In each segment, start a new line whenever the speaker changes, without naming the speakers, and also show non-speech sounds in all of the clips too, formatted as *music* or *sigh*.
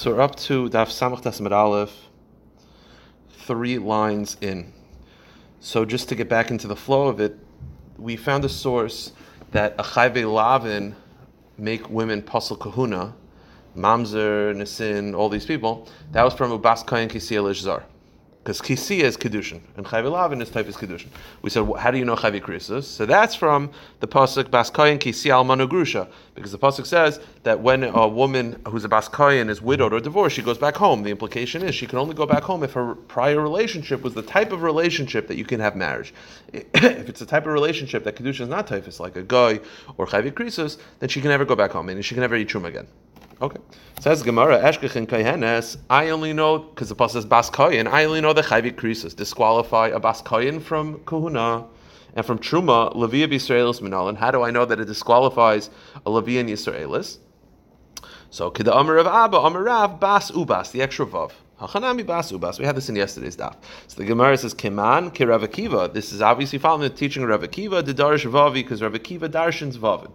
So we're up to Daf Samach Tasmid Aleph, three lines in. So just to get back into the flow of it, we found a source that a Chayve Lavin make women Pasal Kahuna, Mamzer, Nisin, all these people. That was from Ubas Kayan Kisiel Zar. Because Kisiya is Kedushin, and Chayv Lavin is type is Kedushin. We said, how do you know Chayv Krisus? So that's from the Pasuk Baskayan Kisiya Almanu Grusha, because the Pasuk says that when a woman who's a Baskayan is widowed or divorced, she goes back home. The implication is she can only go back home if her prior relationship was the type of relationship that you can have marriage. if it's the type of relationship that Kedushin is not typhus, like a guy or Chayv Krisus, then she can never go back home, and she can never eat Shum again. Okay. Says Gemara, Eshkech Kayhenes, I only know, because the Pasuk says Bas Koyin, I only know the Chayvit Krisus, disqualify a Bas Koyin from Kuhuna and from Truma, Levia Yisraelis Minalin. How do I know that it disqualifies a Levian Yisraelis? So, Kida Amar of Abba, Amar Rav, Bas Ubas, the extra Vav. Hachanami Bas Ubas. We had this in yesterday's daf. So the Gemara says, Keman, Ke Rav Akiva. This is obviously following the teaching of Rav Akiva, the Darish Vavi, because Rav Akiva Darshans Vavin.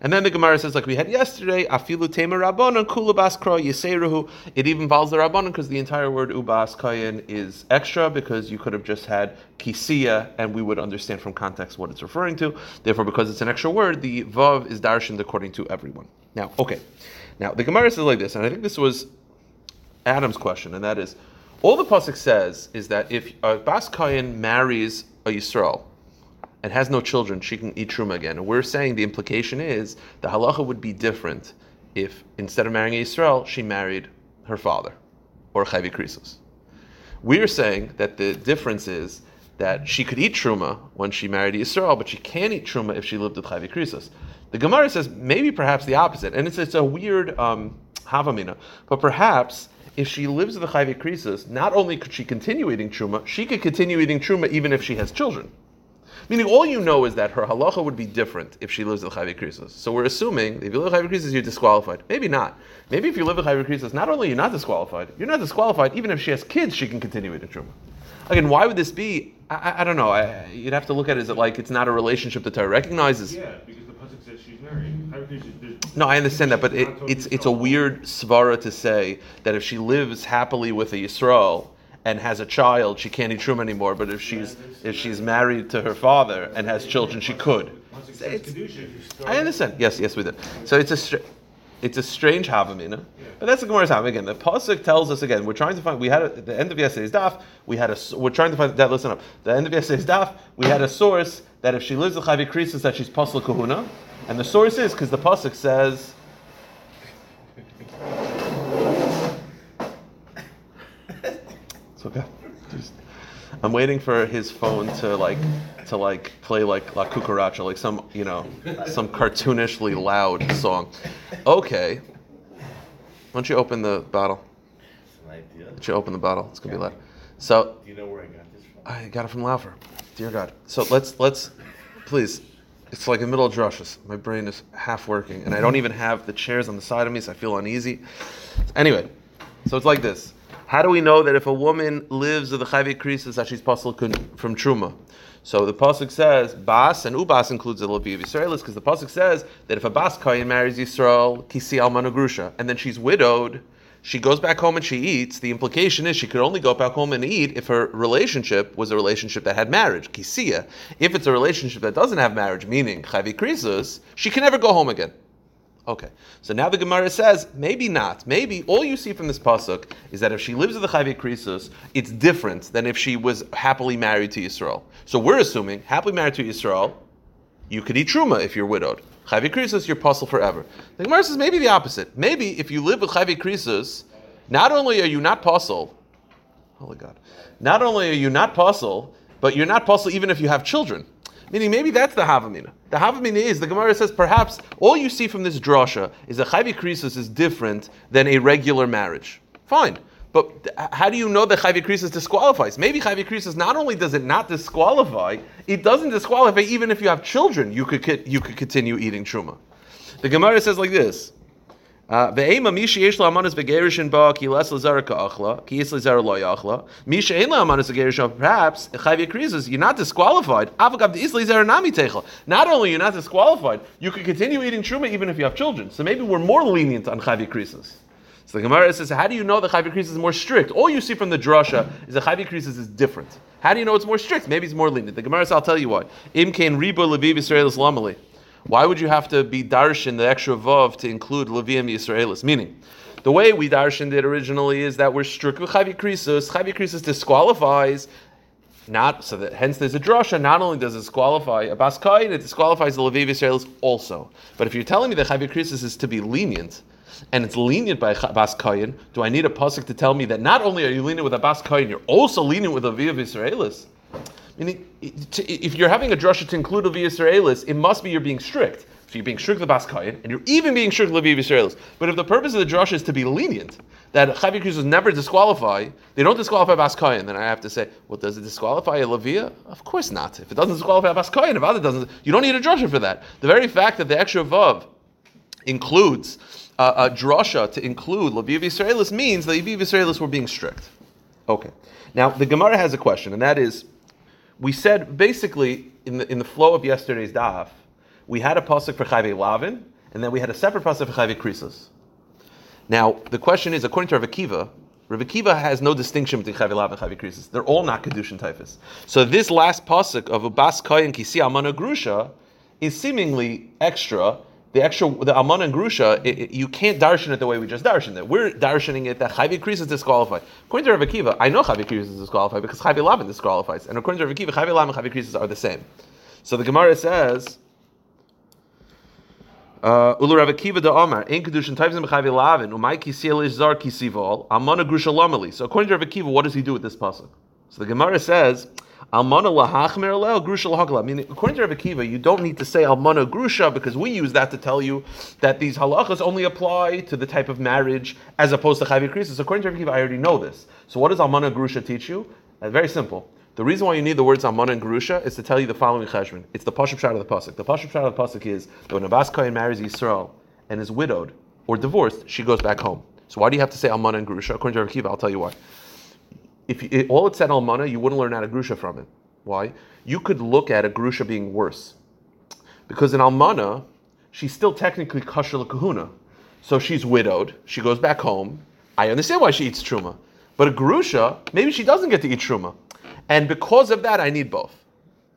And then the Gemara says, like we had yesterday, afilu tema rabbanon kula baskra yiseruhu. It even involves the rabbanon because the entire word ubas kayin is extra because you could have just had kisiya and we would understand from context what it's referring to. Therefore, because it's an extra word, the vav is darshaned according to everyone. Now, okay. Now the Gemara says like this, and I think this was Adam's question, and that is, all the pasuk says is that if a bas marries a yisrael and has no children, she can eat truma again. And we're saying the implication is the halacha would be different if instead of marrying Israel, she married her father or Chavi Krisos. We're saying that the difference is that she could eat truma when she married Israel, but she can't eat truma if she lived with Chavi Krisos. The Gemara says maybe perhaps the opposite, and it's, it's a weird um, havamina, but perhaps if she lives with the Krisos, not only could she continue eating truma, she could continue eating truma even if she has children. Meaning, all you know is that her halacha would be different if she lives with Chayvik Krisos. So we're assuming if you live with Chayvik Krisos, you're disqualified. Maybe not. Maybe if you live with Chayvik Krisos, not only you're not disqualified, you're not disqualified. Even if she has kids, she can continue eating truma. Again, why would this be? I, I, I don't know. I, you'd have to look at it as it like it's not a relationship that Torah recognizes.
Yeah, because the pasuk says she's married.
No, I understand that, but it, it's it's a weird svara to say that if she lives happily with a Yisrael and has a child, she can't eat shum anymore. But if she's if she's married to her father and has children, she could. I understand. Yes, yes, we did. So it's a str- it's a strange havamina, but that's the Gemara's havamina again. The pasuk tells us again. We're trying to find. We had at the end of yesterday's daf. We had a. We're trying to find that. Listen up. The end of yesterday's daf. We had a source that if she lives with chavi krisis that she's pasal kahuna, and the source is because the pasuk says. Okay. Just, I'm waiting for his phone to like to like play like La Cucaracha, like some you know some cartoonishly loud song. Okay. Why don't you open the bottle? Why don't you open the bottle? It's gonna be loud. So.
Do you know where I got this from?
I got it from Laufer. Dear God. So let's let's please. It's like in the middle of drushes. My brain is half working, and I don't even have the chairs on the side of me, so I feel uneasy. Anyway, so it's like this. How do we know that if a woman lives with the chayvei krisis that she's possible from truma? So the pasuk says bas and ubas includes the levi of Yisraelis because the pasuk says that if a bas kohen marries Yisrael kisi almanagrusha and then she's widowed, she goes back home and she eats. The implication is she could only go back home and eat if her relationship was a relationship that had marriage kisiya. If it's a relationship that doesn't have marriage, meaning chayvei krisis, she can never go home again. Okay, so now the Gemara says maybe not. Maybe all you see from this pasuk is that if she lives with the Chayvei Krisus, it's different than if she was happily married to Yisrael. So we're assuming happily married to Yisrael, you could eat truma if you're widowed. Chayvei Krisus, you're puzzle forever. The Gemara says maybe the opposite. Maybe if you live with Chayvei Krisus, not only are you not puzzle, holy God, not only are you not puzzle, but you're not puzzle even if you have children. Meaning maybe that's the Havamina. The Havamina is, the Gemara says, perhaps all you see from this drasha is that Chayvi Krisus is different than a regular marriage. Fine. But how do you know that Chayvi Krisus disqualifies? Maybe Chayvi Krisus not only does it not disqualify, it doesn't disqualify even if you have children, you could, you could continue eating Truma. The Gemara says like this. V'gerishin perhaps chayv yakrizes you're not disqualified not only you're not disqualified you can continue eating truma even if you have children so maybe we're more lenient on chayv yakrizes So the Gemara says, how do you know the Chayvi Krisis is more strict? All you see from the drasha is the Chayvi Krisis is different. How do you know it's more strict? Maybe it's more lenient. The Gemara says, I'll tell you why. Im kain ribo leviv Yisraelis lamali. Why would you have to be darshan the extra vav to include leviim Yisraelis? Meaning, the way we darshaned it originally is that we're strict with Chayvi Krisis. Chayvi Krisis disqualifies not so that hence there's a drasha. Not only does it disqualify a baskayin, it disqualifies the Levi Yisraelis also. But if you're telling me that Chayvi Krisis is to be lenient, and it's lenient by Bas Kayin, do I need a pasuk to tell me that not only are you lenient with a Bas Kayin, you're also lenient with a Via Israelis? Meaning, if you're having a drasha to include Via Israelis, it must be you're being strict. So you're being strict with Bas Kayin, and you're even being strict Levi Israelis. But if the purpose of the drasha is to be lenient, that Chavi Krisos never disqualify, they don't disqualify Bas Kayin, then I have to say, well, does it disqualify a Levia? Of course not. If it doesn't disqualify Bas Kayin, if other doesn't, you don't need a drasha for that. The very fact that the extra Vav includes uh, a drasha to include Leviv Israelis means that Leviv Israelis were being strict. Okay. Now, the Gemara has a question, and that is we said basically in the, in the flow of yesterday's daf, we had a pasuk for Chayve Lavin, and then we had a separate pasuk for Chayve Krisas. Now, the question is, according to Rav Akiva, Rav Akiva has no distinction between Chayve Lavin and Chayve Krisas. They're all not Kedushin typhus. So this last pasuk of Ubas Koyin Kisi Amana Grusha is seemingly extra the extra the Aman and Grusha, it, it, you can't darshan it the way we just darshan it. We're darshaning it that Chayvi Kris is disqualified. According to Rav Akiva, I know Chayvi Kris is disqualified because Chayvi Lavin disqualifies. And according to Rav Akiva, Chayvi Lavin and Chayvi Kris are the same. So the Gemara says. Uh, Ulu Rav Akiva da Omar, in Kedushin Taivzim B'Chayvi Lavin, Umay Kisiel Izar Kisivol, Amana Grusha Lamali. So according to Rav Akiva, what does he do with this pasuk? So the Gemara says, Almana lahachmer leo grusha lahagla. I mean, according to Rabbi Kiva, you don't need to say almana grusha because we use that to tell you that these halachas only apply to the type of marriage as opposed to chayvi krisis. According to Rabbi Kiva, I already know this. So what does almana grusha teach you? Uh, very simple. The reason why you need the words almana and grusha is to tell you the following cheshbon. It's the pashup shot of the pasuk. The pashup shot of the pasuk is that when a bas marries Yisrael and is widowed or divorced, she goes back home. So why do you have to say almana and grusha? According to Rabbi Kiva, I'll tell you why if it, all it said almana, you wouldn't learn out a grusha from it. Why? You could look at a grusha being worse, because in almana, she's still technically kasher kahuna, so she's widowed. She goes back home. I understand why she eats truma, but a grusha, maybe she doesn't get to eat truma, and because of that, I need both.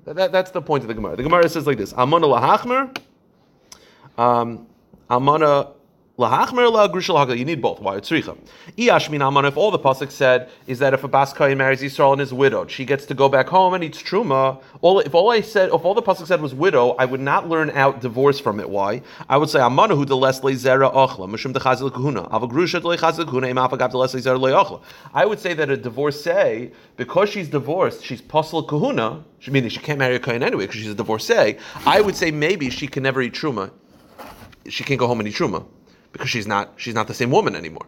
That, that, that's the point of the Gemara. The Gemara says like this: Almana lahachmer, um, almana you need both. Why? Aman, if all the Pasuk said is that if a Baskayan marries Yisrael and is widowed, she gets to go back home and eats Truma. All, if all I said, if all the Pasuk said was widow, I would not learn out divorce from it. Why? I would say Amana who deles zera ochla. I would say that a divorcee, because she's divorced, she's puzzle kahuna, meaning she can't marry a Kayan anyway because she's a divorcee. I would say maybe she can never eat Truma. She can't go home and eat Truma because she's not she's not the same woman anymore.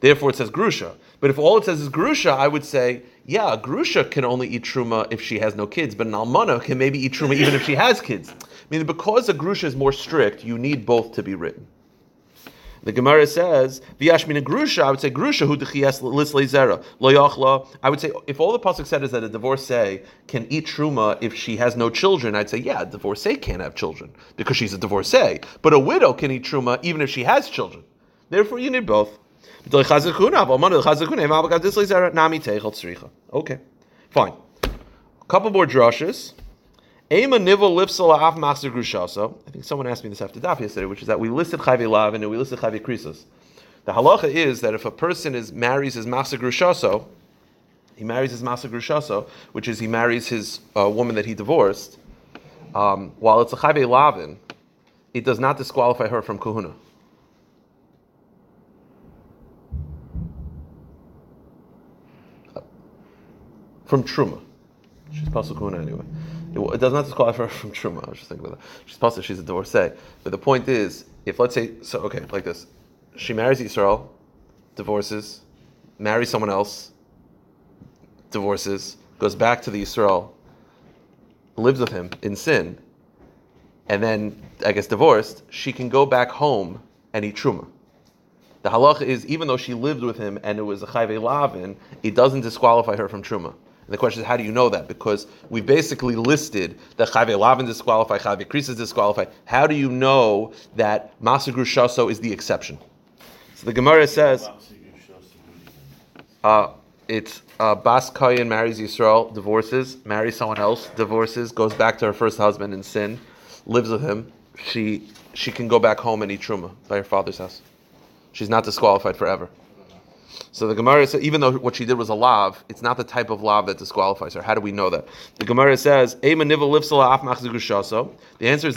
Therefore, it says grusha. But if all it says is grusha, I would say, yeah, grusha can only eat truma if she has no kids, but an almana can maybe eat truma even if she has kids. I mean, because a grusha is more strict, you need both to be written. The Gemara says, "V'yashmin grusha." I would say grusha who dechias lislei zera lo I would say if all the pasuk said is that a divorcee can eat truma if she has no children, I'd say yeah, a divorcee can't have children because she's a divorcee. But a widow can eat truma even if she has children. Therefore, you need both. Okay, fine. A couple more drushes. Ema nivel lifsala af master. I think someone asked me this after daf yesterday, which is that we listed chayve lav and we listed chayve krisas. The halacha is that if a person is marries his master grushaso, he marries his master grushaso, which is he marries his uh, woman that he divorced. Um, while it's a chayve lavin, it does not disqualify her from kahuna. From truma, she's pasuk kahuna anyway. It, does not disqualify her from truma. I was just thinking about that. She's possible she's a divorcee. But the point is, if let's say, so okay, like this, she marries Israel, divorces, marries someone else, divorces, goes back to the Israel, lives with him in sin, and then I guess divorced, she can go back home and eat truma. The halacha is even though she lived with him and it was a chayve lavin, it doesn't disqualify her from truma. And the question is, how do you know that? Because we basically listed that Chayve Lavin disqualified, Chayve Kris is disqualified. How do you know that Masagru Shaso is the exception? So the Gemara says, uh, it's uh, Bas Kayan marries Yisrael, divorces, marries someone else, divorces, goes back to her first husband in sin, lives with him. She she can go back home and eat truma by her father's house. She's not disqualified forever. So the Gemara says, even though what she did was a lav, it's not the type of lav that disqualifies her. How do we know that? The Gemara says, The answer is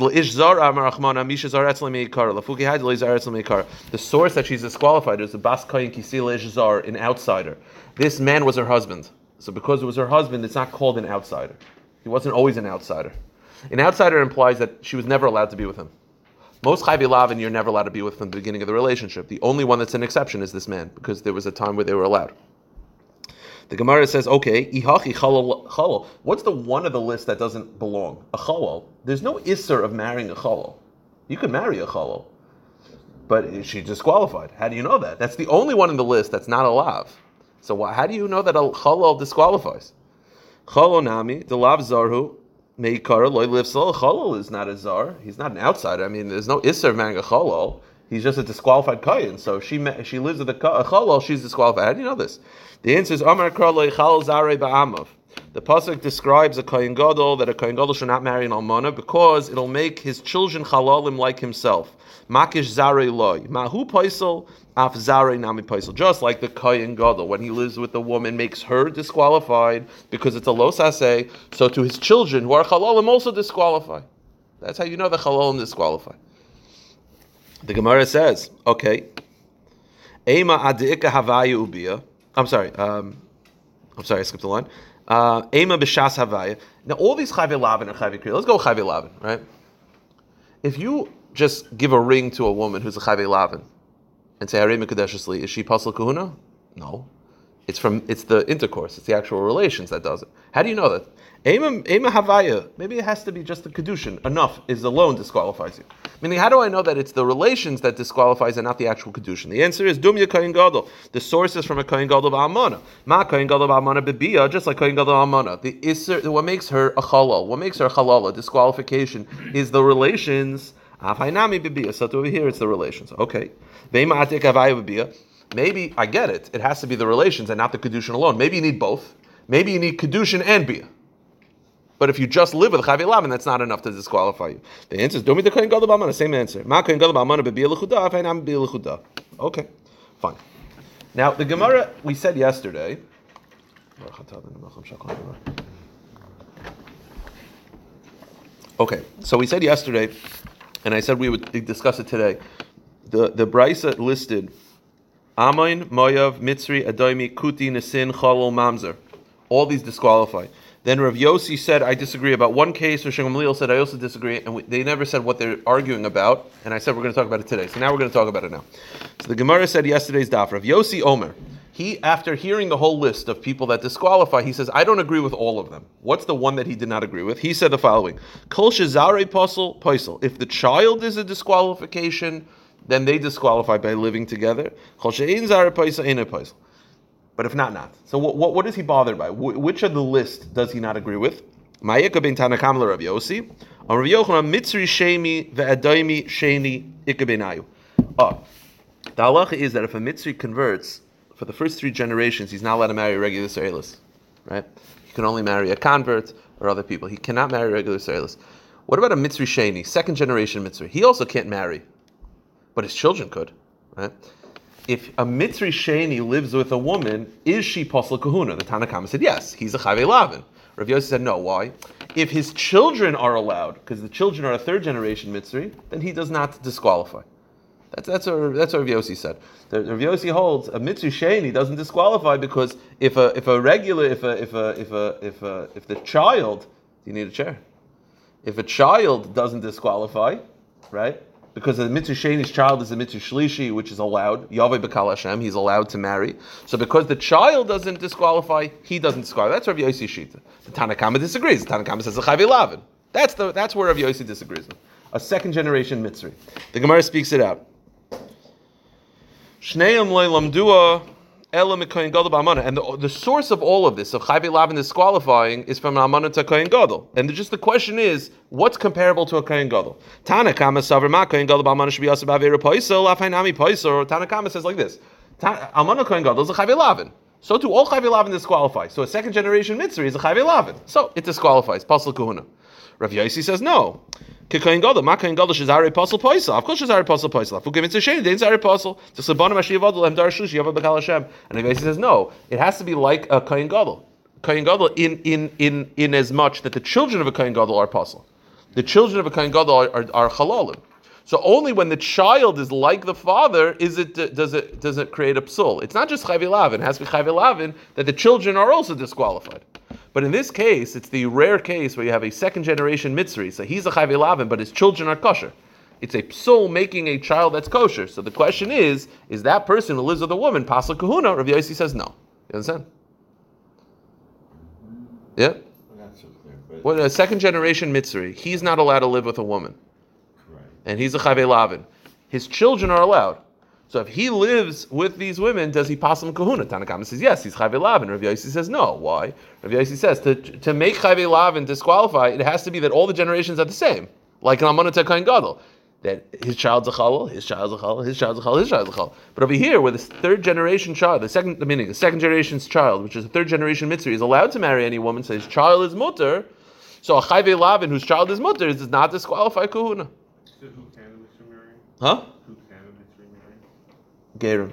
The source that she's disqualified is the Bas Kayin Kisila Ish Zar, an outsider. This man was her husband. So because it was her husband, it's not called an outsider. He wasn't always an outsider. An outsider implies that she was never allowed to be with him. Most chayvi lavin you're never allowed to be with from the beginning of the relationship. The only one that's an exception is this man because there was a time where they were allowed. The Gemara says, okay, ihachi chalal. What's the one of the list that doesn't belong? A chalal. There's no isser of marrying a chalal. You could marry a chalal, but she's disqualified. How do you know that? That's the only one in the list that's not a lav. So how do you know that a chalal disqualifies? Chalonami, the lav zarhu, Meikara loy lifsal cholol is not a zar. He's not an outsider. I mean, there's no isser of cholol. He's just a disqualified kayan. So she she lives with a cholol. She's disqualified. How do you know this? The answer is Amar Kraloi Chal Zare Ba'amav. The pasuk describes a kohen gadol that a kohen gadol should not marry an almana because it'll make his children halalim like himself. Makish zare loy mahu paisel af zare nami paisel. Just like the kohen gadol when he lives with a woman makes her disqualified because it's a los asay. So to his children who are halalim also disqualify. That's how you know the halalim disqualify. The Gemara says, okay, ema adika havaya ubia. I'm sorry. Um, I'm sorry, I skipped a line. Uh, Ema b'shas havaya. Now all these chayve lavin are kriya. Let's go chayve lavin, right? If you just give a ring to a woman who's a chayve lavin and say Harim is she pasal kahuna? No. It's from it's the intercourse, it's the actual relations that does it. How do you know that? Ema Havaya, maybe it has to be just the Kedushin. Enough is alone disqualifies you. Meaning, how do I know that it's the relations that disqualifies and not the actual Kedushin? The answer is Dumya Kain Gadol. The source is from a Kain Gadol Amana. Ma Kain Gadol Amana Bibia, just like Kain Gadol Amana. The Isser, what makes her a Halal, what makes her a Halal, a disqualification, is the relations. So over here, it's the relations. Okay. Maybe I get it. It has to be the relations and not the kedushin alone. Maybe you need both. Maybe you need kedushin and bia. But if you just live with Chavi Lavan, that's not enough to disqualify you. The answer is, don't the Kohen Gadol B'amana, same answer. Ma Kohen Gadol B'amana b'biyah l'chuda, afeinam. Okay, fine. Now, the Gemara, we said yesterday, okay, so we said yesterday, and I said we would discuss it today, the, the Brisa listed Amoin, Moyav, Mitzri, Adoimi, Kuti, Nesin, Chalol, Mamzer. All these disqualify. Then Rav Yossi said, I disagree about one case. Rav Gamliel said, I also disagree. And we, they never said what they're arguing about. And I said, we're going to talk about it today. So now we're going to talk about it now. So the Gemara said yesterday's daf. Rav Yossi Omer. He, after hearing the whole list of people that disqualify, he says, I don't agree with all of them. What's the one that he did not agree with? He said the following Kol Shazare Posel, If the child is a disqualification, then they disqualify by living together. But if not, not. So what, what, what is he bothered by? Wh- which of the list does he not agree with? Ma'ika bin Tanakam Rav Yossi. On Rav Yochanan, Mitzri Shemi ve'adaimi Sheni Ikabenayu. Oh, ah, the halacha is that if a Mitzri converts, for the first three generations, he's not allowed to marry a regular Israelis. Right? He can only marry a convert or other people. He cannot marry regular Israelis. What about a Mitzri Sheni, second generation Mitzri? He also can't marry, but his children could. Right? if a Mitzri Sheni lives with a woman, is she Posel Kahuna? The Tanakhama said yes, he's a Chave Lavin. Rav Yossi said no. Why? If his children are allowed, because the children are a third generation Mitzri, then he does not disqualify. That's that's what Rav Yossi said. Rav Yossi holds a Mitzri Sheni doesn't disqualify because if a if a regular if a if a if a if a if the child do you need a chair. If a child doesn't disqualify, right? because the mitzri sheni's child is a mitzri shlishi, which is allowed. Yahweh Bekal Hashem, he's allowed to marry. So because the child doesn't disqualify, he doesn't disqualify. That's Rav Yossi Shita. The Tanakhama disagrees. The Tanakhama says a chavi. That's the that's where Rav Yossi disagrees. A second generation mitzri. The Gemara speaks it out. Shneim lamdua Ela mikoyin gadol. And the, the source of all of this, of chayve lavin disqualifying, is from amana to koyin gadol. And just the question is, what's comparable to a koyin gadol? Tanakama savar ma koyin gadol ba'amana should be also poisel, lafainami poisel. Tanakama says like this: Amana koyin gadol is a chayve lavin. So do all chayve lavin disqualify. So a second generation mitzri is a chayve lavin. So it disqualifies. Pasal kuhuna. Rav Yaisi says no. Kikayin gadol, ma kayin gadol shezari apostle poisel. Of course shezari apostle poisel. Fukim mitzvah shein, dein zari apostle. To sabonim ashiv adol em dar shlishi yavad bekal Hashem. And Yaisi says no. It has to be like a kayin gadol. Kayin gadol in in in in as much that the children of a kayin gadol are apostle. The children of a kayin gadol are, are, are halalim. So only when the child is like the father is it does it does it create a psul. It's not just chayv lavin. It has to be chayv lavin that the children are also disqualified. But in this case, it's the rare case where you have a second generation mitzri. So he's a chayv lavin, but his children are kosher. It's a psul making a child that's kosher. So the question is: Is that person who lives with a woman pasal kahuna? Rav Yossi says no. You understand? Yeah.
Not so clear, but
a second generation mitzri, he's not allowed to live with a woman,
correct.
and he's a chayve lavin. His children are allowed. So if he lives with these women, does he pass him kahuna? Tanakama says yes, he's chayve lavin. Rav Yossi says no. Why? Rav Yossi says to, to make chayve lavin disqualify, it has to be that all the generations are the same, like an amana kain gadol. That his child's a chalal, his child's a chalal, his child's a chalal, his child's a chalal. But over here, where the third generation child, the second, the meaning, the second generation's child, which is a third generation mitzri, is allowed to marry any woman, so his child is mutter. So a chayve lavin whose child is mutter does not disqualify kahuna.
So who can marry?
Huh?
Who can the mitzri marry?
Gerim.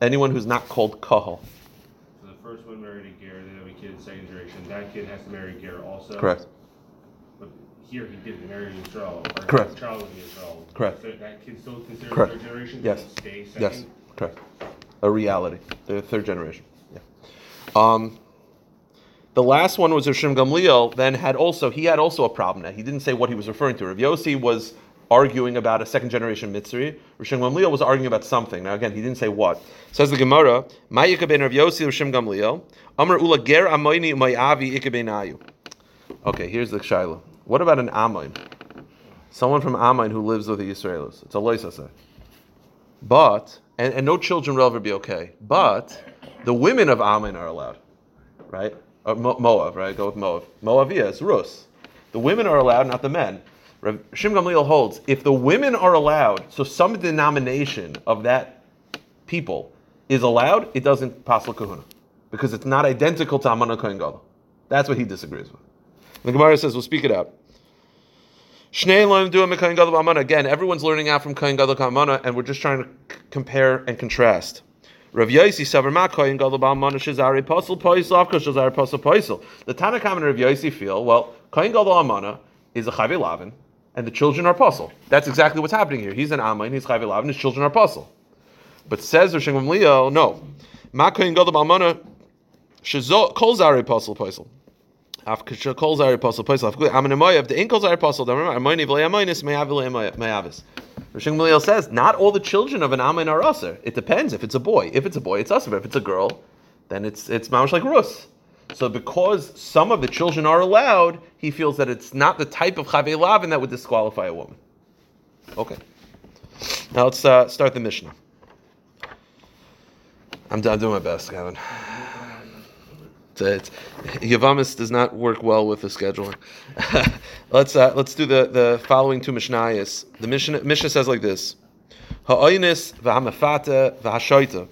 Anyone who's not called kahal.
So the first one married a ger, they have a kid, in second generation. That kid has to marry a ger also.
Correct.
But here he didn't marry Israel. Or
Correct.
His child was Israel.
Correct.
So that kid still considered
Correct.
third generation.
Yes.
Stay second.
Yes, correct. A reality. The third generation. Yeah. Um, the last one was Rishim Gamliel. Then had also he had also a problem. Now he didn't say what he was referring to. Rav Yossi was arguing about a second generation mitzri. Rishim Gamliel was arguing about something. Now again, he didn't say what. Says the Gemara, ben. Okay, here's the shaila. What about an Amoin? Someone from Amoin who lives with the Israelis. It's a loisaseh. But and, and no children will ever be okay. But the women of Ammon are allowed, right? Or Mo- Moab, right? Go with Moav. Moavia is Rus. The women are allowed, not the men. Shim Gamliel holds if the women are allowed, so some denomination of that people is allowed, it doesn't pass kahuna because it's not identical to Amana Kohen Gadol. That's what he disagrees with. The Gemara says, we'll speak it out. Again, everyone's learning out from Kohen Gadol Amana, and we're just trying to c- compare and contrast. Rav Yaisi Savar Ma Kohen Gadol Amana Shazari Posel Poisel Avka Shazari Posel Poisel. The Tanakam and Rav Yaisi feel well. Kohen Gadol Amana is a Chayve Lavin, and the children are Posel. That's exactly what's happening here. He's an Amin, he's Chayve and his children are Posel. But says Rosh Gamliel, no. Ma Kohen Gadol Amana Shazol Kol Zari apostle apostle. V'lei mayavis. Rishon Gamliel says not all the children of an amin are usher. It depends. If it's a boy, if it's a boy, it's usher. If it's a girl, then it's it's mamish like rus. So because some of the children are allowed, he feels that it's not the type of chavei lavin that would disqualify a woman. Okay. Now let's uh, start the Mishnah. I'm, I'm doing my best, Gavin. It's, Yavamis does not work well with the scheduling. *laughs* let's uh, let's do the, the following two Mishnayos. The Mishnah, Mishnah says like this: Ha'oinis v'hamafata v'hashoita.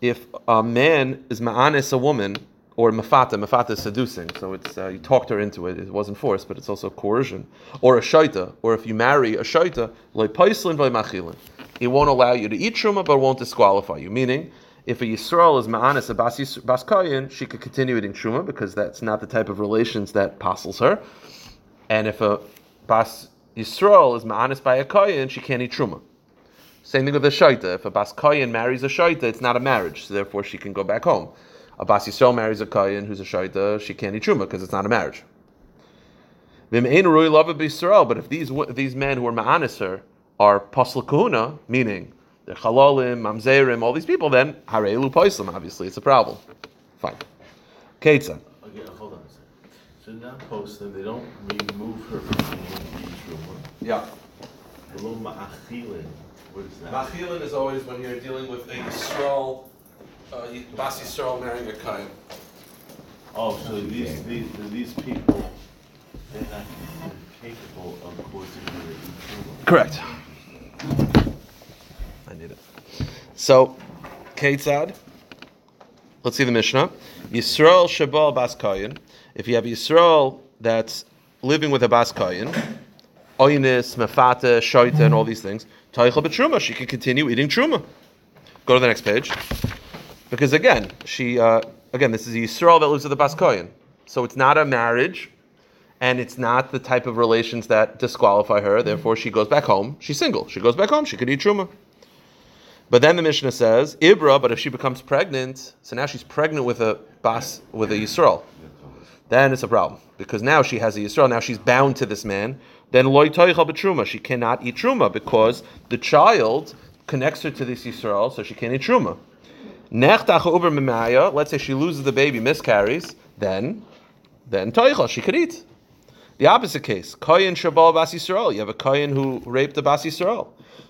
If a man is ma'anis a woman, or mafata, mafata is seducing, so it's uh, you talked her into it. It wasn't forced, but it's also coercion. Or a shaita, or if you marry a shaita, loy paislin machilin. It won't allow you to eat truma, but won't disqualify you. Meaning, if a Yisrael is ma'anis a bas, Yis- bas kayin, she could continue eating truma because that's not the type of relations that apostles her. And if a bas Yisrael is ma'anis by a kayin, she can't eat truma. Same thing with a shaita. If a bas kayin marries a shaita, it's not a marriage, so therefore she can go back home. A bas Yisrael marries a kayin who's a shaita, she can't eat truma because it's not a marriage. V'im ein rui lava b'Yisrael, But if these these men who are Maanisher are pasal kahuna, meaning they're chalalim, mamzerim, all these people, then harelu poislim. Obviously, it's a problem. Fine. Ketzah.
Okay, uh, hold on a second. So now post them, they don't remove her from the room.
Yeah.
Below ma'achilin, what is that?
Machilin is always when you're dealing with a Yisrael Uh, Basi Yisrael marrying a Kayan.
Oh, so these, these, these people, they're not capable of causing her to.
Correct. I need it. So, Ketzad. Let's see the Mishnah. Yisrael Shabal Bas Kayin. If you have Yisrael that's living with a Bas Kayin, Oynis, Mefata, Shoita, and all these things, Taichel B'Truma, she can continue eating Truma. Go to the next page. Because again, she, uh, again, this is a Yisrael that lives with the Bas Kayin. So it's not a marriage, and it's not the type of relations that disqualify her. Therefore, she goes back home. She's single. She goes back home. She could eat truma. But then the Mishnah says Ibra. But if she becomes pregnant, so now she's pregnant with a bas with a Yisrael, then it's a problem because now she has a Yisrael. Now she's bound to this man. Then loy b'truma. She cannot eat truma because the child connects her to this Yisrael, so she can't eat truma. Let's say she loses the baby, miscarries. Then, then she could eat. The opposite case, Kayin Shabal Bas. You have a Kayin who raped a Bas.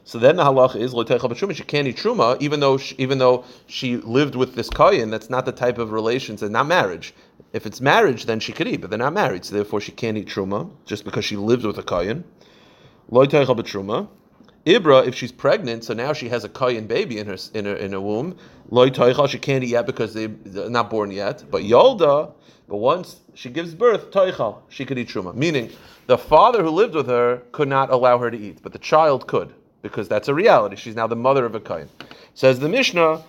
So then the halacha is Loteichel B'Truma. She can't eat Truma, even though she, even though she lived with this Kayin. That's not the type of relations, and not marriage. If it's marriage, then she could eat, but they're not married, so therefore she can't eat Truma just because she lived with a Kayin. Loteichel B'Truma. Ibra, if she's pregnant, so now she has a Kayin baby in her in her in her womb. Loy Toichel, she can't eat yet because they, they're not born yet. But Yolda, but once she gives birth, Toichel, she could eat Truma. Meaning, the father who lived with her could not allow her to eat, but the child could, because that's a reality. She's now the mother of a Kayin. Says the Mishnah,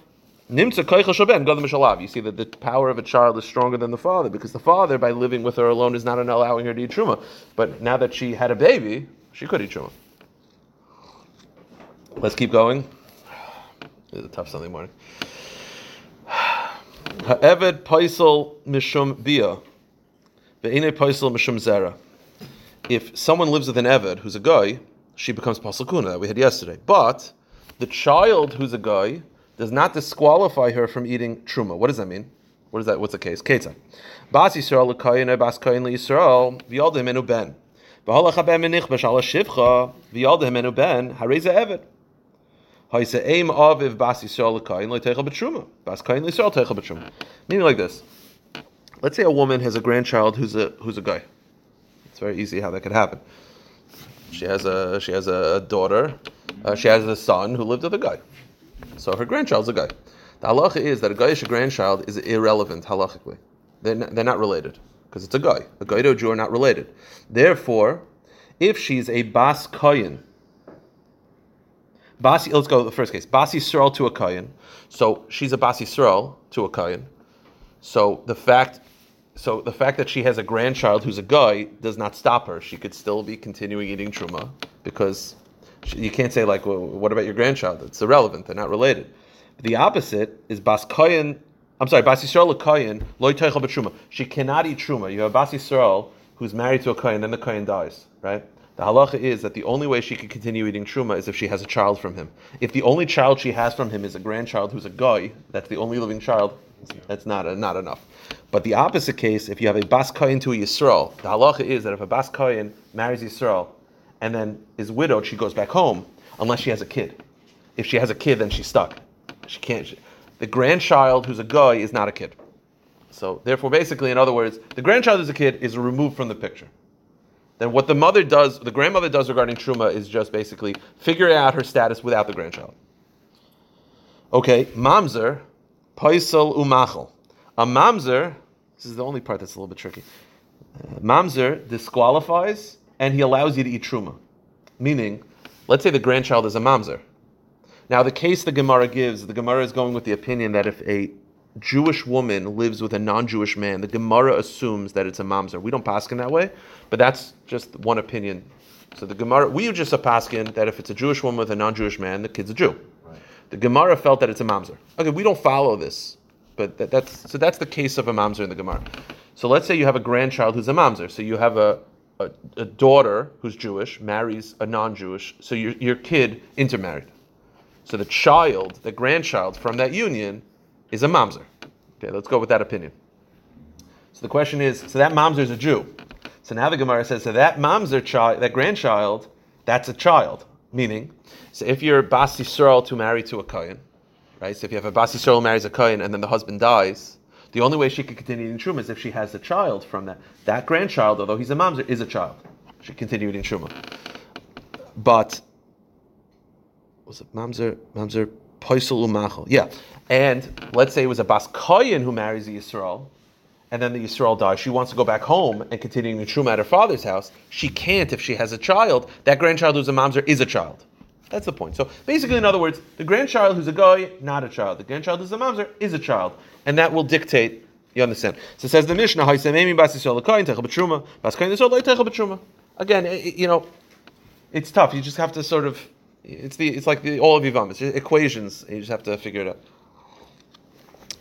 Nimtza Koichel Shaben, Gadol Mishalav. You see that the power of a child is stronger than the father, because the father, by living with her alone, is not allowing her to eat Truma. But now that she had a baby, she could eat Truma. Let's keep going. It's a tough Sunday morning. Ha'eved paisel mishum bia, ve'ine paisel mishum zera. If someone lives with an eved who's a guy, she becomes pasalkuna that we had yesterday. But the child who's a guy does not disqualify her from eating truma. What does that mean? What is that? What's the case? Ketza. Bas Yisrael l'kayin bas kayin l'Yisrael v'yaldim menu ben. V'halach haben menich b'shal shivcha v'yaldim menu ben hareza eved. Meaning like this. Let's say a woman has a grandchild who's a who's a guy. It's very easy how that could happen. She has a she has a daughter. Uh, she has a son who lived with a guy. So her grandchild's a guy. The halacha is that a Goyish grandchild is irrelevant halachically. They're not, they're not related because it's a guy. A guy to a Jew are not related. Therefore, if she's a bas koyin, bas, let's go to the first case. Basi Yisrael to a koyin. So she's a Basi Yisrael to a koyin. So the fact, so the fact that she has a grandchild who's a guy does not stop her. She could still be continuing eating truma because she, you can't say like, well, what about your grandchild? It's irrelevant. They're not related. The opposite is Bas Koyin. I'm sorry, Bas Yisrael Koyin loy b'truma. She cannot eat truma. You have Bas Yisrael who's married to a Koyin, then the Koyin dies, right? The halacha is that the only way she can continue eating truma is if she has a child from him. If the only child she has from him is a grandchild who's a guy, that's the only living child. That's not not enough. But the opposite case, if you have a Bas Koyin to a Yisrael, the halacha is that if a Bas Koyin marries Yisrael and then is widowed, she goes back home unless she has a kid. If she has a kid, then she's stuck. She can't. She, the grandchild who's a guy is not a kid. So therefore, basically, in other words, the grandchild who's a kid is removed from the picture. Then what the mother does, the grandmother does regarding truma is just basically figure out her status without the grandchild. Okay, mamzer, paisal umachel. A mamzer, this is the only part that's a little bit tricky. Uh, mamzer disqualifies and he allows you to eat truma. Meaning, let's say the grandchild is a mamzer. Now, the case the Gemara gives, the Gemara is going with the opinion that if a Jewish woman lives with a non-Jewish man, the Gemara assumes that it's a mamzer. We don't paskin that way, but that's just one opinion. So the Gemara, we just a paskin that if it's a Jewish woman with a non-Jewish man, the kid's a Jew.
Right.
The Gemara felt that it's a mamzer. Okay, we don't follow this, but that, that's so that's the case of a mamzer in the Gemara. So let's say you have a grandchild who's a mamzer. So you have a a, a daughter who's Jewish marries a non-Jewish. So your your kid intermarried. So the child, the grandchild from that union, is a mamzer. Okay, let's go with that opinion. So the question is, so that mamzer is a Jew. So now the Gemara says, so that mamzer child, that grandchild, that's a child. Meaning, so if you're Bas Yisrael to marry to a Kayan, right? So if you have a Bas Yisrael marries a Kohen and then the husband dies, the only way she could continue in Truma is if she has a child from that. That grandchild, although he's a mamzer, is a child. She continue in Truma. But, was it mamzer? Mamzer, Poisel Umachel. Yeah. And let's say it was a Bas Kohen who marries a Yisrael, and then the Yisrael dies. She wants to go back home and continue eating Truma at her father's house. She can't if she has a child. That grandchild who's a mamzer is a child. That's the point. So basically, in other words, the grandchild who's a guy, not a child. The grandchild who's a mamzer is a child, and that will dictate. You understand? So it says the Mishnah, Again, you know, it's tough. You just have to sort of. It's the. It's like the all of Yivam. It's equations. You just have to figure it out.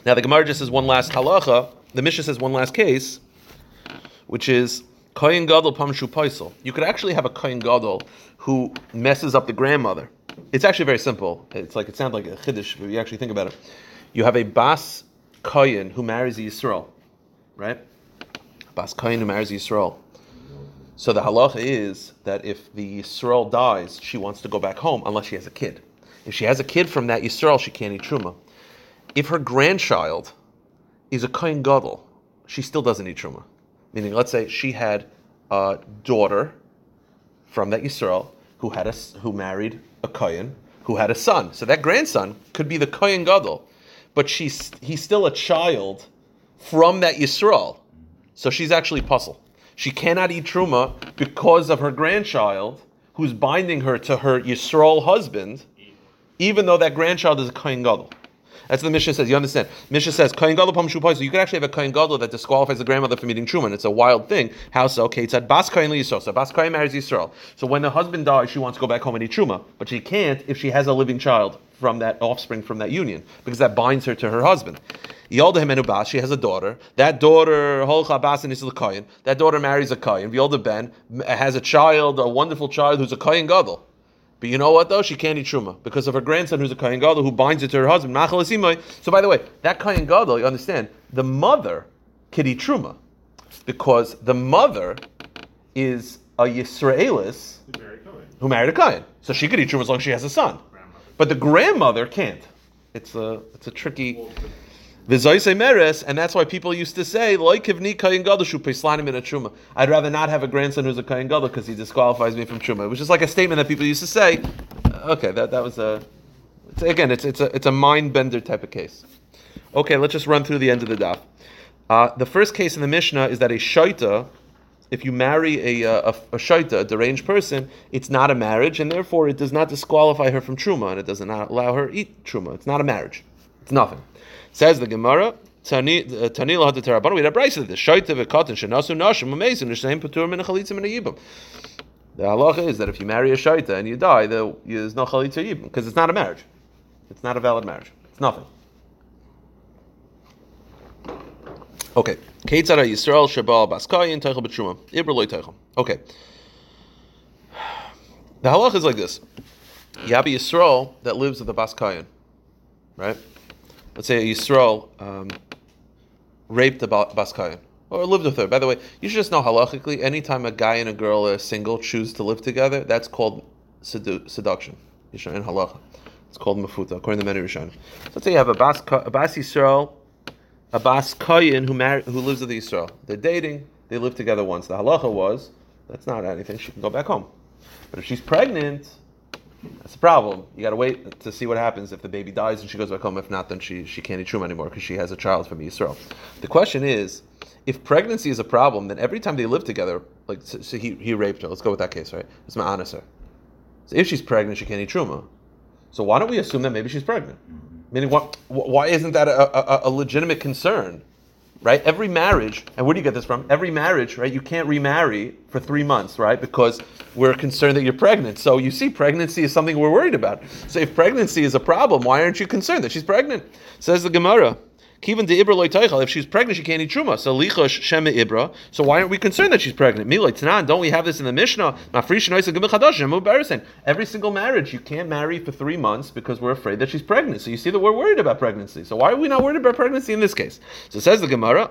Now the Gemara just says one last halacha. The Mishnah says one last case, which is kohen gadol pamshu paisel. You could actually have a kohen gadol who messes up the grandmother. It's actually very simple. It's like it sounds like a chiddush, but you actually think about it. You have a bas kohen who marries a Yisrael, right? Bas kohen who marries a Yisrael. So the halacha is that if the Yisrael dies, she wants to go back home unless she has a kid. If she has a kid from that Yisrael, she can't eat truma. If her grandchild is a kohen gadol, she still doesn't eat truma. Meaning, let's say she had a daughter from that Yisrael who had a who married a kohen who had a son. So that grandson could be the kohen gadol, but she's he's still a child from that Yisrael. So she's actually puzzle. She cannot eat truma because of her grandchild who's binding her to her Yisrael husband, even though that grandchild is a kohen gadol. That's what the Mishnah says. You understand? Mishnah says kohen gadol pam shupai. So you could actually have a kohen gadol that disqualifies the grandmother from eating truma. And it's a wild thing. How so? Okay, it's at bas kohen Yisrael. So bas kohen marries Yisrael. So when the husband dies, she wants to go back home and eat truma, but she can't if she has a living child from that offspring from that union because that binds her to her husband. Yolda Himenu she has a daughter. That daughter, Holcha Bas and Isla Kohen. That daughter marries a Kohen. Yolda Ben has a child, a wonderful child who's a Kohen Gadol. But you know what though? She can't eat truma because of her grandson who's a Kohen Gadol who binds it to her husband. So by the way, that Kohen Gadol, you understand, the mother can eat truma because the mother is a Yisraelis who married a Kohen. So she could eat truma as long as she has a son. But the grandmother can't. It's a it's a tricky V'zoyse meres, and that's why people used to say, "Like kivni kayin gadol shu peislanim in a truma." I'd rather not have a grandson who's a kayin gadol because he disqualifies me from truma. It was just like a statement that people used to say. Uh, Okay, that, that was a. It's, again, it's it's a it's a mind bender type of case. Okay, let's just run through the end of the daf. Uh, the first case in the Mishnah is that a shaita, if you marry a, uh, a, a shaita, a deranged person, it's not a marriage, and therefore it does not disqualify her from truma, and it does not allow her to eat truma. It's not a marriage. It's nothing. Says the Gemara. Tani uh, hadat rabbanon. We had a brayse that the shaita v'katan shenasu nashim amazing l'sheim patur min chalitzim min yibam. The halacha is that if you marry a shaita and you die, there's no chalitza yibam because it's not a marriage. It's not a valid marriage. It's nothing. Okay. Keitzara Yisrael Shabal Baskayin Teichel B'Truma. Ibr Loy Teichel. Okay. The halach is like this. You have a Yisrael that lives with a Baskayin, right? Let's say a Yisrael um, raped a Ba- Baskayin or lived with her. By the way, you should just know halachically, anytime a guy and a girl are single choose to live together, that's called sedu- seduction. Yisrael in halacha. It's called mafuta, according to many Rishonim. So let's say you have a Bas, a Bas Yisrael a Bas Kayin who who lives with Israel. They're dating. They live together once. The halacha was that's not anything. She can go back home. But if she's pregnant, that's a problem. You got to wait to see what happens if the baby dies and she goes back home. If not, then she, she can't eat truma anymore because she has a child from Israel. The question is, if pregnancy is a problem, then every time they live together, like so, so he, he raped her. Let's go with that case, right? It's ma'anas her. So if she's pregnant, she can't eat truma. So why don't we assume that maybe she's pregnant? Meaning, what, why isn't that a, a, a legitimate concern? Right? Every marriage, and where do you get this from? Every marriage, right? You can't remarry for three months, right? Because we're concerned that you're pregnant. So you see, pregnancy is something we're worried about. So if pregnancy is a problem, why aren't you concerned that she's pregnant? Says the Gemara. Kivan de Ibra loy teichel. If she's pregnant, she can't eat truma. So lichosh sheme Ibra. So why aren't we concerned that she's pregnant? Milay tanan. Don't we have this in the Mishnah? Every single marriage you can't marry for three months because we're afraid that she's pregnant. So you see that we're worried about pregnancy. So why are we not worried about pregnancy in this case? So says the Gemara.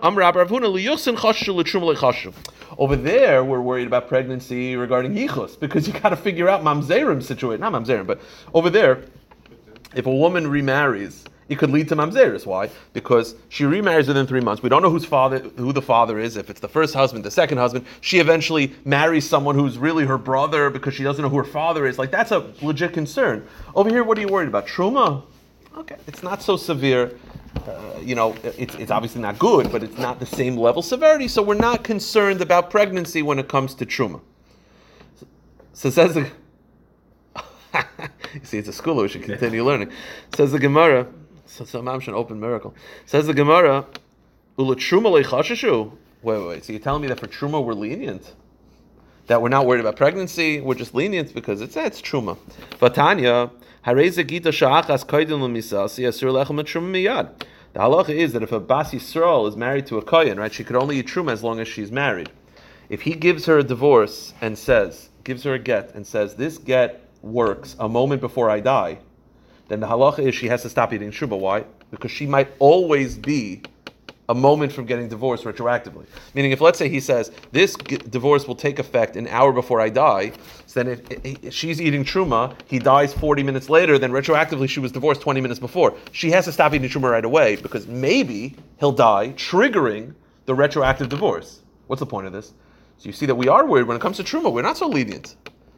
Over there, we're worried about pregnancy regarding yichus because you *laughs* got to figure out mamzerim situation. Not mamzerim, but over there, if a woman remarries it could lead to mamzeris. Why? Because she remarries within three months. We don't know whose father, who the father is. If it's the first husband, the second husband, she eventually marries someone who's really her brother because she doesn't know who her father is. Like that's a legit concern. Over here, what are you worried about? Truma? Okay, it's not so severe. Uh, you know, it's, it's obviously not good, but it's not the same level severity. So we're not concerned about pregnancy when it comes to truma. So says the. *laughs* you see, it's a school. We should continue learning. Says the Gemara. So, so Mam should open miracle. Says the Gemara. Ula truma leichashashu. Wait, wait, wait. So you're telling me that for truma we're lenient? That we're not worried about pregnancy? We're just lenient because it's it's truma. Vatanya. Hareza gita sha'achas koydin l'misasi asur lechem truma miyad. The halacha is that if a bas Yisrael is married to a kohen, right, she could only eat truma as long as she's married. If he gives her a divorce and says, gives her a get and says, this get works a moment before I die, then the halacha is she has to stop eating truma. Why? Because she might always be a moment from getting divorced retroactively. Meaning, if let's say he says this g- divorce will take effect an hour before I die, so then if, if she's eating truma, he dies 40 minutes later, then retroactively she was divorced 20 minutes before. She has to stop eating truma right away because maybe he'll die, triggering the retroactive divorce. What's the point of this? So you see that we are worried when it comes to truma. We're not so lenient.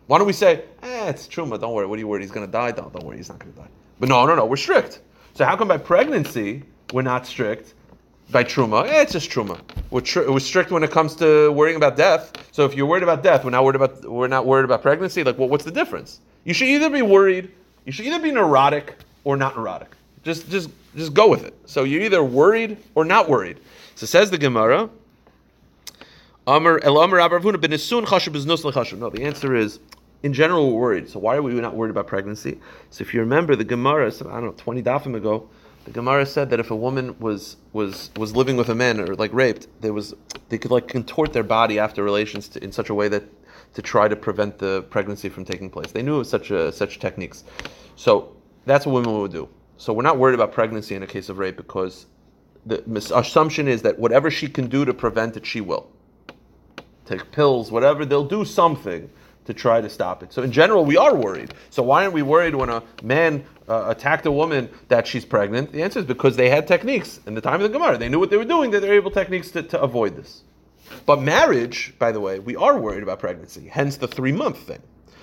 Why don't we say, eh, it's truma, don't worry. What are you worried? He's going to die? Don't, don't worry, he's not going to die. But no, no, no, we're strict. So how come by pregnancy we're not strict? by truma. Eh, it's just truma. We're, tr- we're strict when it comes to worrying about death. So if you're worried about death, we're not worried about we're not worried about pregnancy. Like, well, what's the difference? You should either be worried, you should either be neurotic or not neurotic. Just just just go with it. So you're either worried or not worried. So says the Gemara. No, the answer is. In general, we're worried. So why are we not worried about pregnancy? So if you remember the Gemara, I don't know, 20 dafim ago, the Gemara said that if a woman was was was living with a man or like raped, there was they could like contort their body after relations to, in such a way that to try to prevent the pregnancy from taking place. They knew of such a, such techniques. So that's what women would do. So we're not worried about pregnancy in a case of rape because the assumption is that whatever she can do to prevent it, she will. Take pills, whatever they'll do something to try to stop it. So in general, we are worried. So why aren't we worried when a man uh, attacked a woman that she's pregnant? The answer is because they had techniques in the time of the Gemara. They knew what they were doing. That they're able techniques to, to avoid this. But marriage, by the way, we are worried about pregnancy. Hence the three month thing.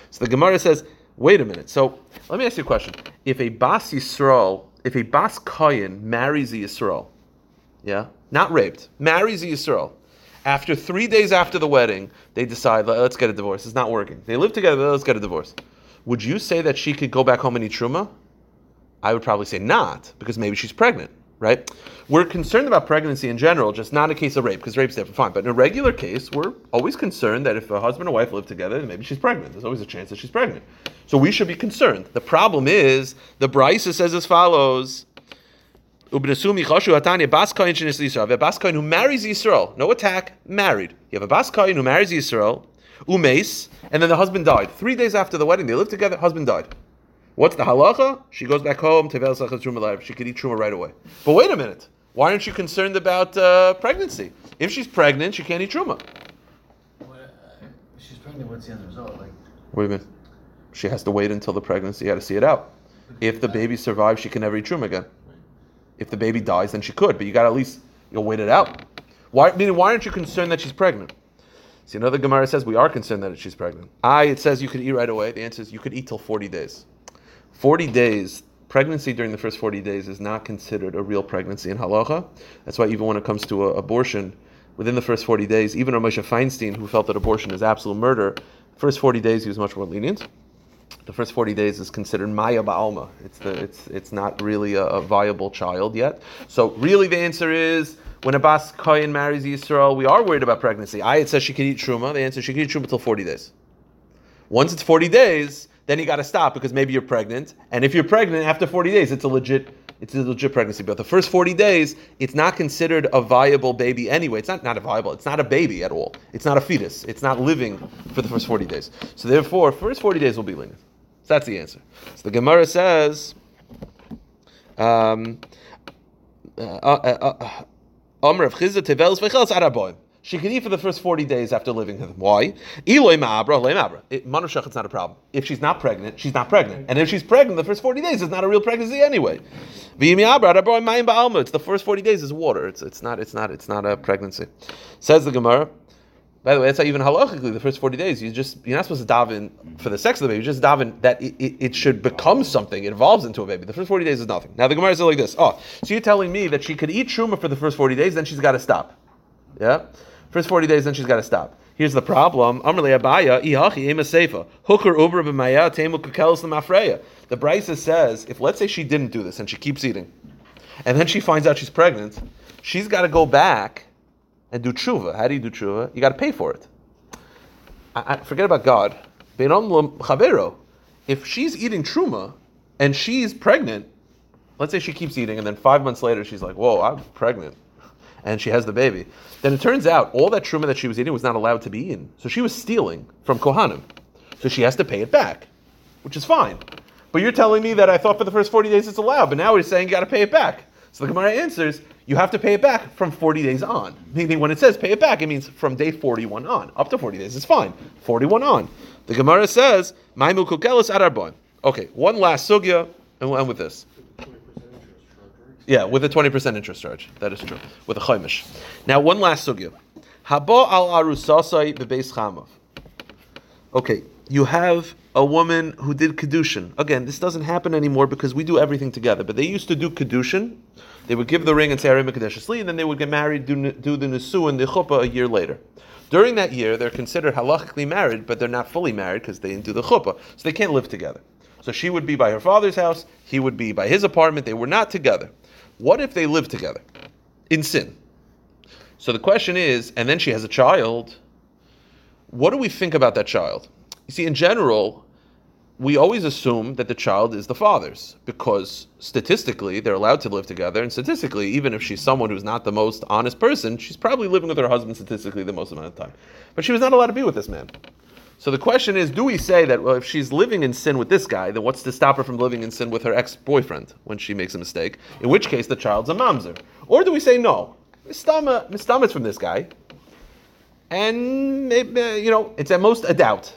So the Gemara says, wait a minute. So let me ask you a question. If a bas Yisrael, if a bas Kayin marries a Yisrael, yeah, not raped, marries a Yisrael. After three days after the wedding, they decide, "Let- let's get a divorce. It's not working. They live together, let's get a divorce. Would you say that she could go back home and eat truma? I would probably say not, because maybe she's pregnant, right? We're concerned about pregnancy in general, just not a case of rape, because rape's different, fine. But in a regular case, we're always concerned that if a husband and wife live together, maybe she's pregnant. There's always a chance that she's pregnant. So we should be concerned. The problem is, the Brisa says as follows. Ubnasumi chashu hatanya bas kohen shenis Yisrael. Have a bas kohen who marries Yisrael. No attack, married. You have a bas kohen who marries Yisrael, umes, and then the husband died. Three days after the wedding, they lived together. Husband died. What's the halacha? She goes back home. Tevel sachas truma. She could eat truma right away. But wait a minute. Why aren't you concerned about uh, pregnancy? If she's pregnant, she can't eat truma.
What, uh, she's pregnant. What's the end result? Like,
Wait a minute. She has to wait until the pregnancy. You got to see it out. If the baby survives, she can never eat truma again. If the baby dies, then she could, but you got to at least you'll wait it out. Why? Meaning, why aren't you concerned that she's pregnant? See, another Gemara says we are concerned that she's pregnant. I, it says you could eat right away. The answer is you could eat till 40 days. 40 days, pregnancy during the first 40 days is not considered a real pregnancy in halacha. That's why even when it comes to a, abortion, within the first 40 days, even Rav Moshe Feinstein, who felt that abortion is absolute murder, first 40 days he was much more lenient. The first 40 days is considered maya ba'alma. It's, the, mm-hmm. it's, it's not really a, a viable child yet. So really the answer is, when a bas kohen marries Yisrael, we are worried about pregnancy. I, it says she can eat truma. The answer is she can eat truma until 40 days. Once it's 40 days, then you got to stop because maybe you're pregnant. And if you're pregnant after 40 days, it's a legit it's a legit pregnancy. But the first 40 days, it's not considered a viable baby anyway. It's not not a viable. It's not a baby at all. It's not a fetus. It's not living for the first 40 days. So therefore, first 40 days will be lenient. So that's the answer. So the Gemara says. Um, uh, uh, uh, she can eat for the first 40 days after living with him. Why? Eloi ma'abra, lei ma'abra. Manushach, it's not a problem. If she's not pregnant, she's not pregnant. And if she's pregnant, the first 40 days is not a real pregnancy anyway. It's the first 40 days is water. It's, it's not, it's not, it's not a pregnancy. Says the Gemara. By the way, that's how even halachically, the first 40 days, you just, you're not supposed to daven for the sex of the baby. You just daven that it, it, it should become something. It evolves into a baby. The first 40 days is nothing. Now the Gemara says like this. Oh, so you're telling me that she could eat truma for the first 40 days, then she's got to stop. Yeah? First 40 days, then she's got to stop. Here's the problem. Hooker l'mafreya. The Brisa says, if let's say she didn't do this and she keeps eating, and then she finds out she's pregnant, she's got to go back and do tshuva. How do you do tshuva? You got to pay for it. I, I, forget about God. If she's eating truma and she's pregnant, let's say she keeps eating, and then five months later she's like, "Whoa, I'm pregnant," and she has the baby. Then it turns out all that truma that she was eating was not allowed to be eaten, so she was stealing from kohanim. So she has to pay it back, which is fine. But you're telling me that I thought for the first 40 days it's allowed, but now we're saying you got to pay it back. So the Gemara answers, you have to pay it back from 40 days on. Meaning when it says pay it back, it means from day 41 on. Up to 40 days is fine. 41 on. The Gemara says, Maimu kukelis adarbon. Okay, one last sugya, and we'll end with this. Yeah, with a 20% interest charge. That is true. With a chaimish. Now, one last sugya. Haba al arusasai bebeis chamav. Okay, you have a woman who did kedushin. Again, this doesn't happen anymore because we do everything together. But they used to do kedushin. They would give the ring and say Ari Mekadesh Li, and then they would get married, do, do the nisu and the chuppah a year later. During that year, they're considered halachically married, but they're not fully married because they didn't do the chuppah, so they can't live together. So she would be by her father's house, he would be by his apartment. They were not together. What if they live together in sin? So the question is, and then she has a child. What do we think about that child? You see, in general, we always assume that the child is the father's because statistically they're allowed to live together, and statistically, even if she's someone who's not the most honest person, she's probably living with her husband statistically the most amount of time. But she was not allowed to be with this man. So the question is, do we say that well, if she's living in sin with this guy, then what's to stop her from living in sin with her ex-boyfriend when she makes a mistake? In which case, the child's a mamzer. Or do we say no? Mistama, mistama is from this guy, and maybe, uh, you know it's at most a doubt.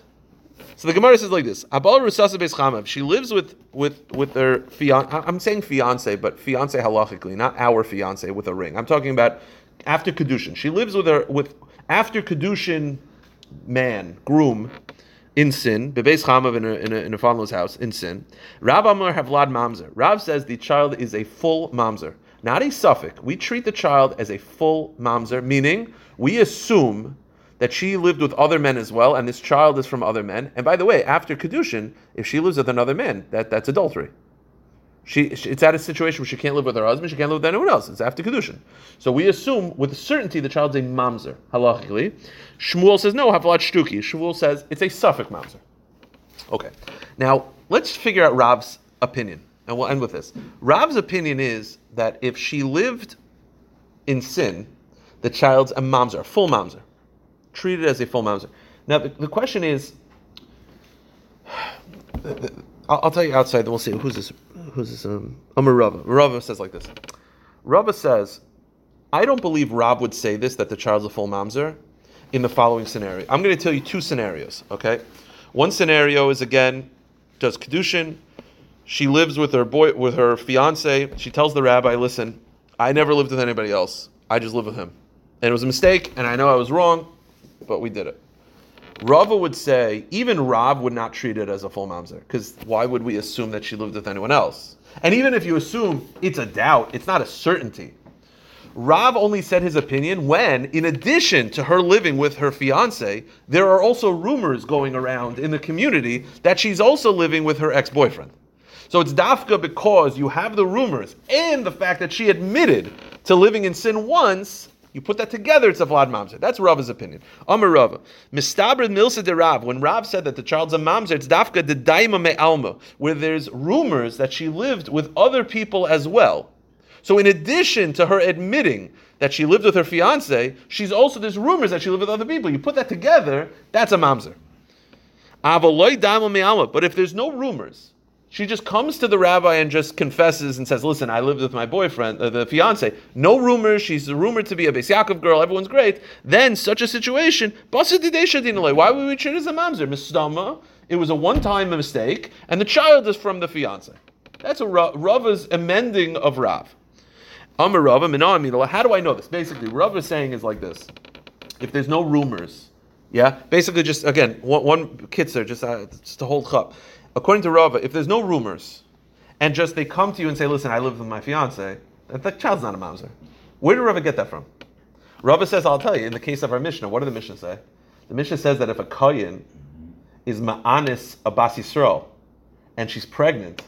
So the Gemara says like this: Abal Chamav. She lives with with with her fiance. I'm saying fiance, but fiance halachically, not our fiance with a ring. I'm talking about after kedushin. She lives with her with after kedushin man groom in sin. Bebeis Chamav in a in a, in a house in sin. Rav Amar Havlad Mamzer. Rav says the child is a full mamzer, not a suffix. We treat the child as a full mamzer, meaning we assume that she lived with other men as well, and this child is from other men. And by the way, after kedushin, if she lives with another man, that, that's adultery. She, she- it's at a situation where she can't live with her husband, she can't live with anyone else. It's after kedushin. So we assume with certainty the child's a mamzer halachically. Shmuel says no, haflat shtuki. Shmuel says it's a suffix mamzer. Okay, now let's figure out Rav's opinion, and we'll end with this. Rav's opinion is that if she lived in sin, the child's a mamzer, a full mamzer treated as a full mamzer. Now the, the question is, *sighs* I'll, I'll tell you outside. Then we'll see who's this. Who's this? Um, Amar Rava. Rava says like this. Rava says, I don't believe Rav would say this that the child's a full mamzer in the following scenario. I'm going to tell you two scenarios. Okay, one scenario is again does kedushin. She lives with her boy with her fiance. She tells the rabbi, "Listen, I never lived with anybody else. I just live with him, and it was a mistake, and I know I was wrong, but we did it." Rava would say even Rav would not treat it as a full mamzer because why would we assume that she lived with anyone else? And even if you assume it's a doubt, it's not a certainty. Rav only said his opinion when, in addition to her living with her fiance, there are also rumors going around in the community that she's also living with her ex-boyfriend. So it's dafka because you have the rumors and the fact that she admitted to living in sin once. You put that together, it's a Vlad Mamzer. That's Rava's opinion. Amar Rava. Mistabrid Milsa de Rav. When Rav said that the child's a Mamzer, it's dafka de daima me alma, where there's rumors that she lived with other people as well. So in addition to her admitting that she lived with her fiance, she's also there's rumors that she lived with other people. You put that together, that's a mamzer. But if there's no rumors, She just comes to the rabbi and just confesses and says, "Listen, I lived with my boyfriend, uh, the fiance. No rumors. She's rumored to be a Beis Yaakov girl. Everyone's great." Then such a situation, why would we treat it as a mamzer? Mistama. It was a one-time mistake, and the child is from the fiance. That's a Ra- Rava's amending of Rav. Amar Rava, How do I know this? Basically, Rav is saying is like this: If there's no rumors, yeah, basically just again one, one kitzer, just uh, just to hold up. According to Rava, if there's no rumors, and just they come to you and say, "Listen, I live with my fiance," that child's not a mamzer. Where did Rava get that from? Rava says, "I'll tell you." In the case of our Mishnah, what did the Mishnah say? The Mishnah says that if a kohen is ma'anis a bas Yisrael, and she's pregnant,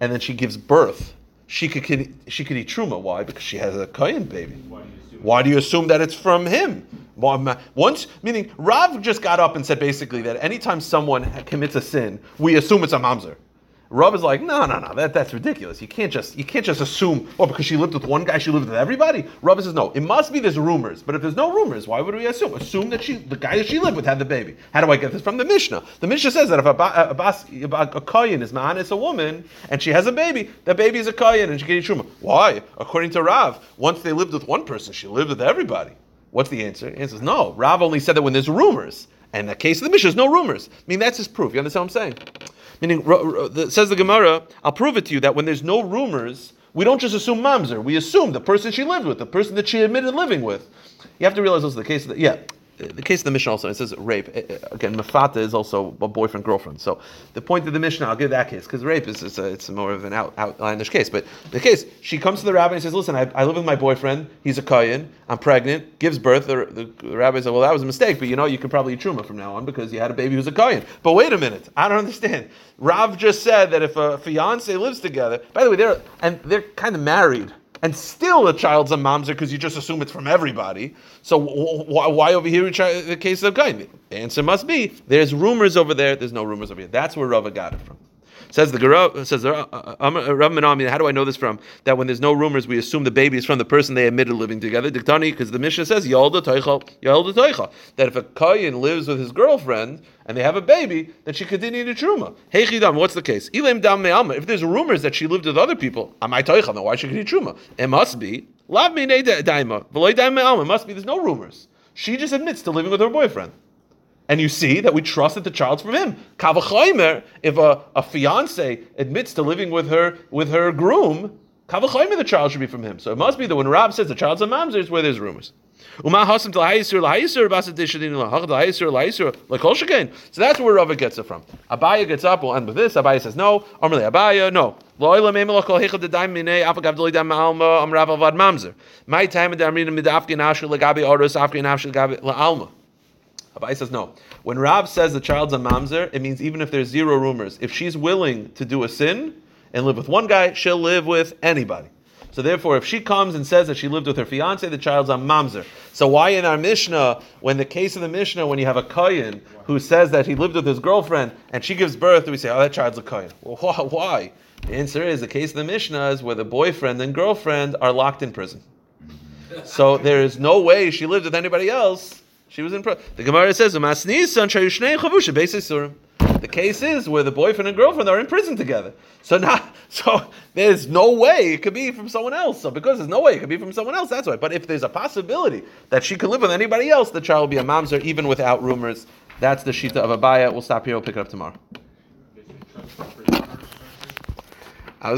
and then she gives birth, she could she could eat truma. Why? Because she has a kohen baby.
Why do you assume?
That it's from him? Once, meaning Rav just got up and said basically that anytime someone commits a sin, we assume it's a mamzer. Rav is like, no, no, no, that, that's ridiculous. You can't just you can't just assume, oh, because she lived with one guy, she lived with everybody. Rav says, no, it must be there's rumors. But if there's no rumors, why would we assume? Assume that she, the guy that she lived with, had the baby. How do I get this from the Mishnah? The Mishnah says that if a, a, a, a kohen is man, it's a woman, and she has a baby, that baby is a kohen, and she eat truma. Why? According to Rav, once they lived with one person, she lived with everybody. What's the answer? The answer is no. Rav only said that when there's rumors. And in the case of the Mishnah, there's no rumors. I mean, that's his proof. You understand what I'm saying? Meaning, says the Gemara, I'll prove it to you that when there's no rumors, we don't just assume mamzer. We assume the person she lived with, the person that she admitted living with. You have to realize also the case the, yeah, the case of the Mishnah also, it says rape. Eh, eh, Again, mafata is also a boyfriend girlfriend. So the point of the Mishnah, I'll give that case because rape is, a, it's more of an out, outlandish case. But the case, she comes to the rabbi and says, "Listen, I, I live with my boyfriend. He's a kohen. I'm pregnant. Gives birth." The, the, the rabbi said, "Well, that was a mistake, but you know, you can probably truma from now on because you had a baby who's a kohen." But wait a minute, I don't understand. Rav just said that if a fiance lives together, by the way, they're and they're kind of married and still the child's a mamzer because you just assume it's from everybody. So wh- wh- why over here the case of Kain? The answer must be there's rumors over there. There's no rumors over here. That's where Rava got it from. Says the Gera- says the, uh, uh, um, uh, Rav how do I know this from? That when there's no rumors, we assume the baby is from the person they admitted living together. Diktani, because the Mishnah says Yolda Toicha, Yolda Toicha, that if a kohen lives with his girlfriend and they have a baby, then she continue to truma. Hey Chidam, what's the case? Dam. If there's rumors that she lived with other people, am I Toicha? Then why should she continue truma? It must be daima, v'loy daim me'alma. It must be there's no rumors. She just admits to living with her boyfriend. And you see that we trust that the child's from him. Kavachaimer, if a, a fiance admits to living with her with her groom, Kavachaimer, the child should be from him. So it must be that when Rav says the child's a mamzer, it's where there's rumors. So that's where Rava gets it from. Abaya gets up. We'll end with this. Abaya says no. Amrli Abaya no. Lo'ila meimel kol hechad dedaim minei afagav doli dam ma'alma am Rav avad mamzer. My time ashur legabi oros afkin ashur legabi la'alma. Abai says no. When Rav says the child's a mamzer, it means even if there's zero rumors, if she's willing to do a sin and live with one guy, she'll live with anybody. So therefore, if she comes and says that she lived with her fiance, the child's a mamzer. So why in our Mishnah, when the case of the Mishnah, when you have a kohen who says that he lived with his girlfriend and she gives birth, we say, oh, that child's a kohen. Well, why? The answer is the case of the Mishnah is where the boyfriend and girlfriend are locked in prison. So there is no way she lived with anybody else. She was in prison. The Gemara says. The case is where the boyfriend and girlfriend are in prison together. So now, *laughs* so there's no way it could be from someone else. So because there's no way it could be from someone else, that's why. But if there's a possibility that she could live with anybody else, the child will be a mamzer even without rumors. That's the shita of Abaya. We'll stop here. We'll pick it up tomorrow.